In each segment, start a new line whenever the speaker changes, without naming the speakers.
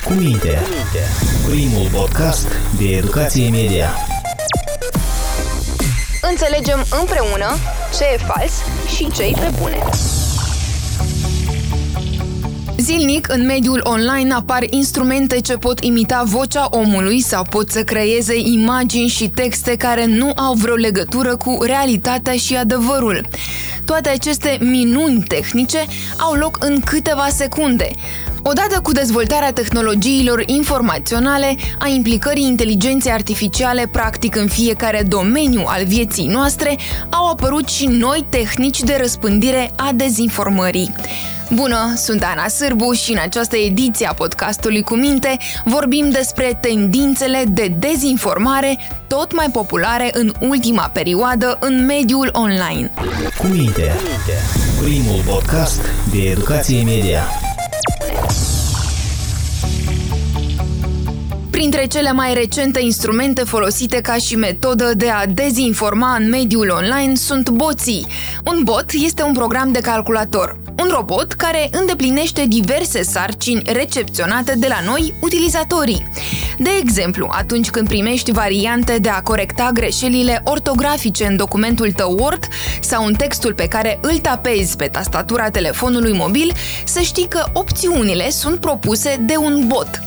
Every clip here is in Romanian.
Cu minte. Primul podcast de educație media.
Înțelegem împreună ce e fals și ce e pe bune. Zilnic, în mediul online apar instrumente ce pot imita vocea omului sau pot să creeze imagini și texte care nu au vreo legătură cu realitatea și adevărul. Toate aceste minuni tehnice au loc în câteva secunde. Odată cu dezvoltarea tehnologiilor informaționale, a implicării inteligenței artificiale practic în fiecare domeniu al vieții noastre, au apărut și noi tehnici de răspândire a dezinformării. Bună, sunt Ana Sârbu și în această ediție a podcastului Cu Minte vorbim despre tendințele de dezinformare tot mai populare în ultima perioadă în mediul online.
Cu Minte, primul podcast de educație media.
Printre cele mai recente instrumente folosite ca și metodă de a dezinforma în mediul online sunt boții. Un bot este un program de calculator. Un robot care îndeplinește diverse sarcini recepționate de la noi, utilizatorii. De exemplu, atunci când primești variante de a corecta greșelile ortografice în documentul tău Word sau în textul pe care îl tapezi pe tastatura telefonului mobil, să știi că opțiunile sunt propuse de un bot.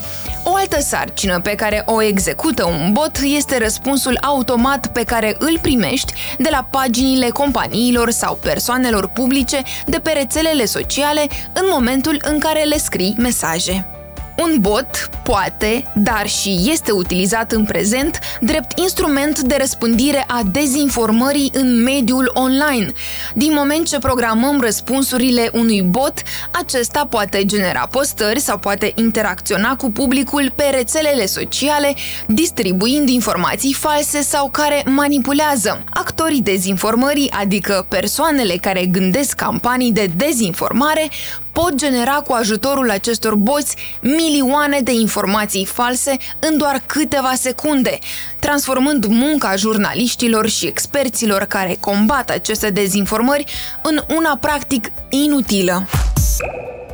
O altă sarcină pe care o execută un bot este răspunsul automat pe care îl primești de la paginile companiilor sau persoanelor publice de pe rețelele sociale în momentul în care le scrii mesaje. Un bot poate, dar și este utilizat în prezent drept instrument de răspândire a dezinformării în mediul online. Din moment ce programăm răspunsurile unui bot, acesta poate genera postări sau poate interacționa cu publicul pe rețelele sociale, distribuind informații false sau care manipulează. Actorii dezinformării, adică persoanele care gândesc campanii de dezinformare, pot genera cu ajutorul acestor boți milioane de informații false în doar câteva secunde, transformând munca jurnaliștilor și experților care combat aceste dezinformări în una practic inutilă.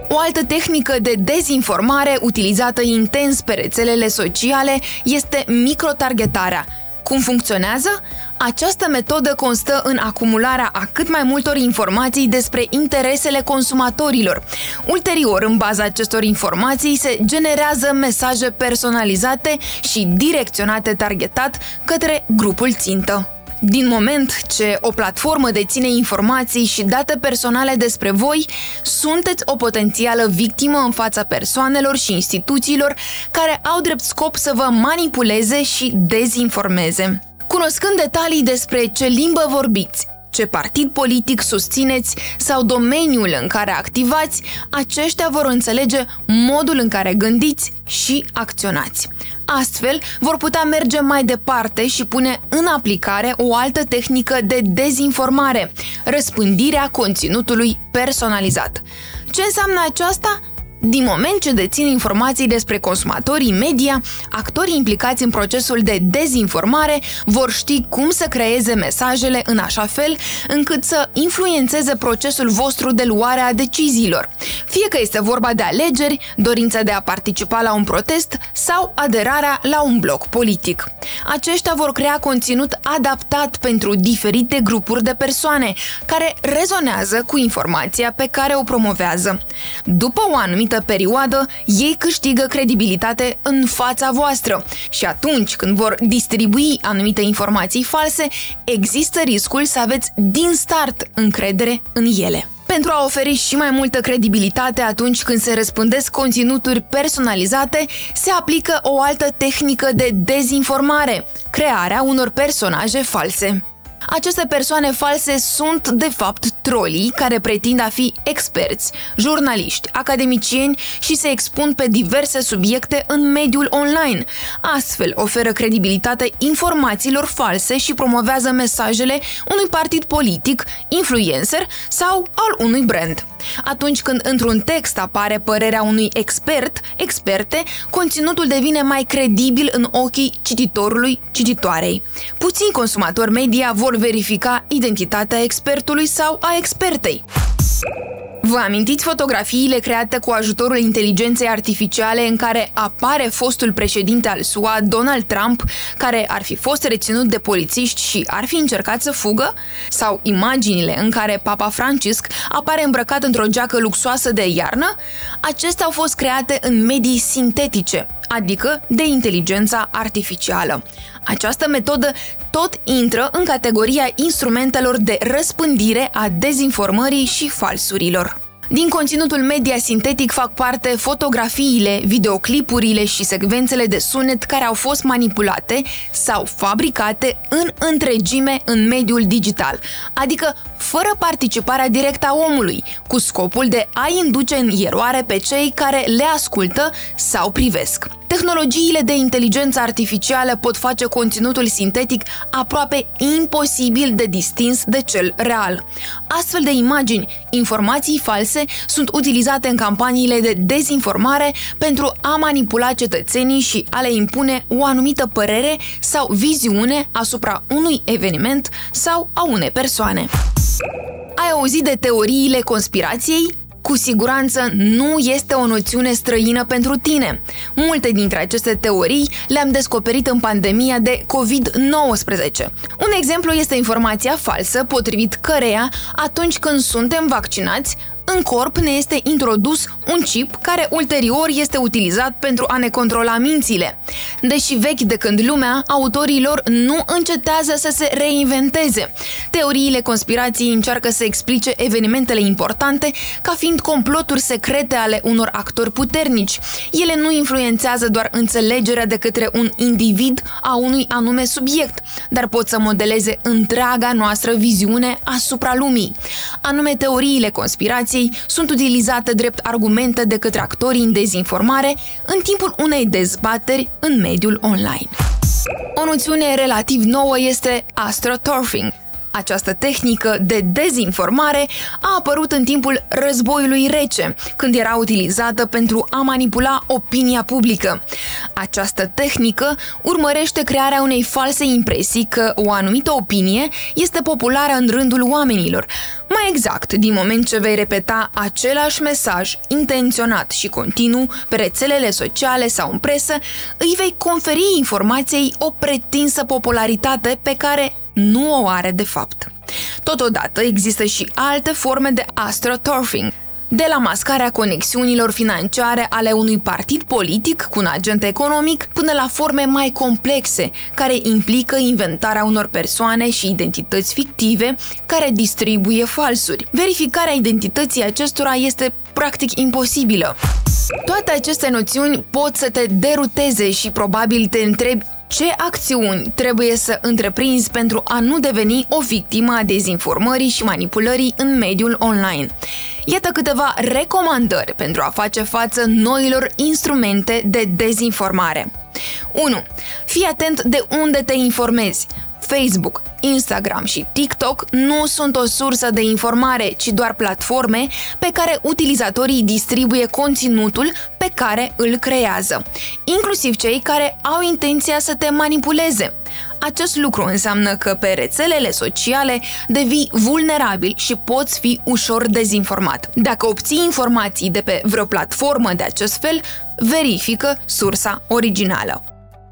O altă tehnică de dezinformare utilizată intens pe rețelele sociale este microtargetarea, cum funcționează? Această metodă constă în acumularea a cât mai multor informații despre interesele consumatorilor. Ulterior, în baza acestor informații, se generează mesaje personalizate și direcționate targetat către grupul țintă. Din moment ce o platformă deține informații și date personale despre voi, sunteți o potențială victimă în fața persoanelor și instituțiilor care au drept scop să vă manipuleze și dezinformeze. Cunoscând detalii despre ce limbă vorbiți, ce partid politic susțineți sau domeniul în care activați, aceștia vor înțelege modul în care gândiți și acționați. Astfel, vor putea merge mai departe și pune în aplicare o altă tehnică de dezinformare, răspândirea conținutului personalizat. Ce înseamnă aceasta? Din moment ce dețin informații despre consumatorii media, actorii implicați în procesul de dezinformare vor ști cum să creeze mesajele în așa fel încât să influențeze procesul vostru de luare a deciziilor. Fie că este vorba de alegeri, dorința de a participa la un protest sau aderarea la un bloc politic. Aceștia vor crea conținut adaptat pentru diferite grupuri de persoane care rezonează cu informația pe care o promovează. După o anumită anumită perioadă, ei câștigă credibilitate în fața voastră și atunci când vor distribui anumite informații false, există riscul să aveți din start încredere în ele. Pentru a oferi și mai multă credibilitate atunci când se răspândesc conținuturi personalizate, se aplică o altă tehnică de dezinformare, crearea unor personaje false. Aceste persoane false sunt, de fapt, trolii care pretind a fi experți, jurnaliști, academicieni și se expun pe diverse subiecte în mediul online. Astfel, oferă credibilitate informațiilor false și promovează mesajele unui partid politic, influencer sau al unui brand. Atunci când într-un text apare părerea unui expert, experte, conținutul devine mai credibil în ochii cititorului, cititoarei. Puțini consumatori media vor verifica identitatea expertului sau a expertei. Vă amintiți fotografiile create cu ajutorul inteligenței artificiale în care apare fostul președinte al SUA, Donald Trump, care ar fi fost reținut de polițiști și ar fi încercat să fugă? Sau imaginile în care Papa Francisc apare îmbrăcat într-o geacă luxoasă de iarnă? Acestea au fost create în medii sintetice, adică de inteligența artificială. Această metodă tot intră în categoria instrumentelor de răspândire a dezinformării și falsurilor. Din conținutul media sintetic fac parte fotografiile, videoclipurile și secvențele de sunet care au fost manipulate sau fabricate în întregime în mediul digital, adică fără participarea directă a omului, cu scopul de a induce în eroare pe cei care le ascultă sau privesc. Tehnologiile de inteligență artificială pot face conținutul sintetic aproape imposibil de distins de cel real. Astfel de imagini, informații false sunt utilizate în campaniile de dezinformare pentru a manipula cetățenii și a le impune o anumită părere sau viziune asupra unui eveniment sau a unei persoane. Ai auzit de teoriile conspirației? Cu siguranță nu este o noțiune străină pentru tine. Multe dintre aceste teorii le-am descoperit în pandemia de COVID-19. Un exemplu este informația falsă potrivit căreia, atunci când suntem vaccinați, în corp ne este introdus un chip care ulterior este utilizat pentru a ne controla mințile. Deși vechi de când lumea, autorii lor nu încetează să se reinventeze. Teoriile conspirației încearcă să explice evenimentele importante ca fiind comploturi secrete ale unor actori puternici. Ele nu influențează doar înțelegerea de către un individ a unui anume subiect, dar pot să modeleze întreaga noastră viziune asupra lumii. Anume teoriile conspirației informației sunt utilizate drept argumente de către actorii în dezinformare în timpul unei dezbateri în mediul online. O noțiune relativ nouă este astroturfing, această tehnică de dezinformare a apărut în timpul războiului rece, când era utilizată pentru a manipula opinia publică. Această tehnică urmărește crearea unei false impresii că o anumită opinie este populară în rândul oamenilor. Mai exact, din moment ce vei repeta același mesaj intenționat și continuu pe rețelele sociale sau în presă, îi vei conferi informației o pretinsă popularitate pe care nu o are de fapt. Totodată există și alte forme de astroturfing, de la mascarea conexiunilor financiare ale unui partid politic cu un agent economic până la forme mai complexe, care implică inventarea unor persoane și identități fictive care distribuie falsuri. Verificarea identității acestora este practic imposibilă. Toate aceste noțiuni pot să te deruteze și probabil te întrebi ce acțiuni trebuie să întreprinzi pentru a nu deveni o victimă a dezinformării și manipulării în mediul online? Iată câteva recomandări pentru a face față noilor instrumente de dezinformare. 1. Fii atent de unde te informezi. Facebook, Instagram și TikTok nu sunt o sursă de informare, ci doar platforme pe care utilizatorii distribuie conținutul pe care îl creează, inclusiv cei care au intenția să te manipuleze. Acest lucru înseamnă că pe rețelele sociale devii vulnerabil și poți fi ușor dezinformat. Dacă obții informații de pe vreo platformă de acest fel, verifică sursa originală.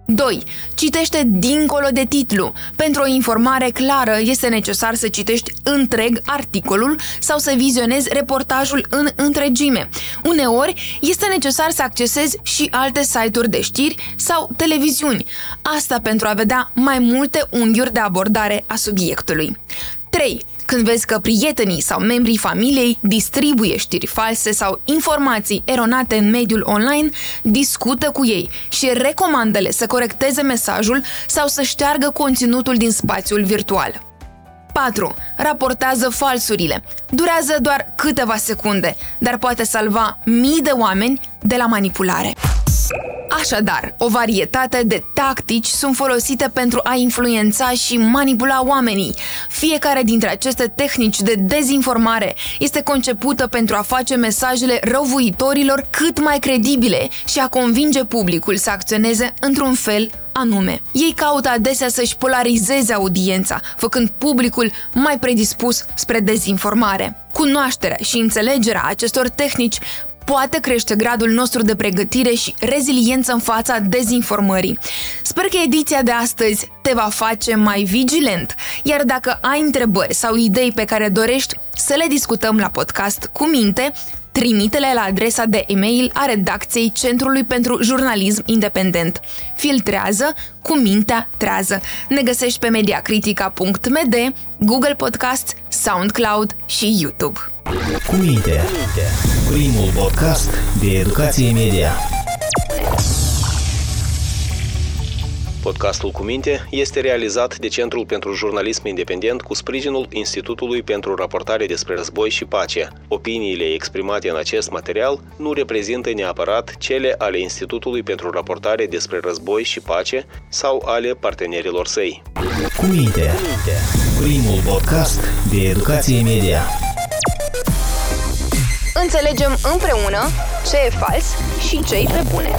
2. Citește dincolo de titlu. Pentru o informare clară este necesar să citești întreg articolul sau să vizionezi reportajul în întregime. Uneori este necesar să accesezi și alte site-uri de știri sau televiziuni. Asta pentru a vedea mai multe unghiuri de abordare a subiectului. 3. Când vezi că prietenii sau membrii familiei distribuie știri false sau informații eronate în mediul online, discută cu ei și recomandă-le să corecteze mesajul sau să șteargă conținutul din spațiul virtual. 4. Raportează falsurile. Durează doar câteva secunde, dar poate salva mii de oameni de la manipulare. Așadar, o varietate de tactici sunt folosite pentru a influența și manipula oamenii. Fiecare dintre aceste tehnici de dezinformare este concepută pentru a face mesajele răuvuitorilor cât mai credibile și a convinge publicul să acționeze într-un fel anume. Ei caută adesea să-și polarizeze audiența, făcând publicul mai predispus spre dezinformare. Cunoașterea și înțelegerea acestor tehnici poate crește gradul nostru de pregătire și reziliență în fața dezinformării. Sper că ediția de astăzi te va face mai vigilent, iar dacă ai întrebări sau idei pe care dorești să le discutăm la podcast cu minte, trimite-le la adresa de e-mail a redacției Centrului pentru Jurnalism Independent. Filtrează cu mintea trează. Ne găsești pe mediacritica.md, Google Podcasts, SoundCloud și YouTube.
Cu minte, primul podcast de educație media.
Podcastul cu minte este realizat de Centrul pentru Jurnalism Independent cu sprijinul Institutului pentru Raportare despre Război și Pace. Opiniile exprimate în acest material nu reprezintă neapărat cele ale Institutului pentru Raportare despre Război și Pace sau ale partenerilor săi.
Cu minte, primul podcast de educație media.
Înțelegem împreună ce e fals și ce e pe bune.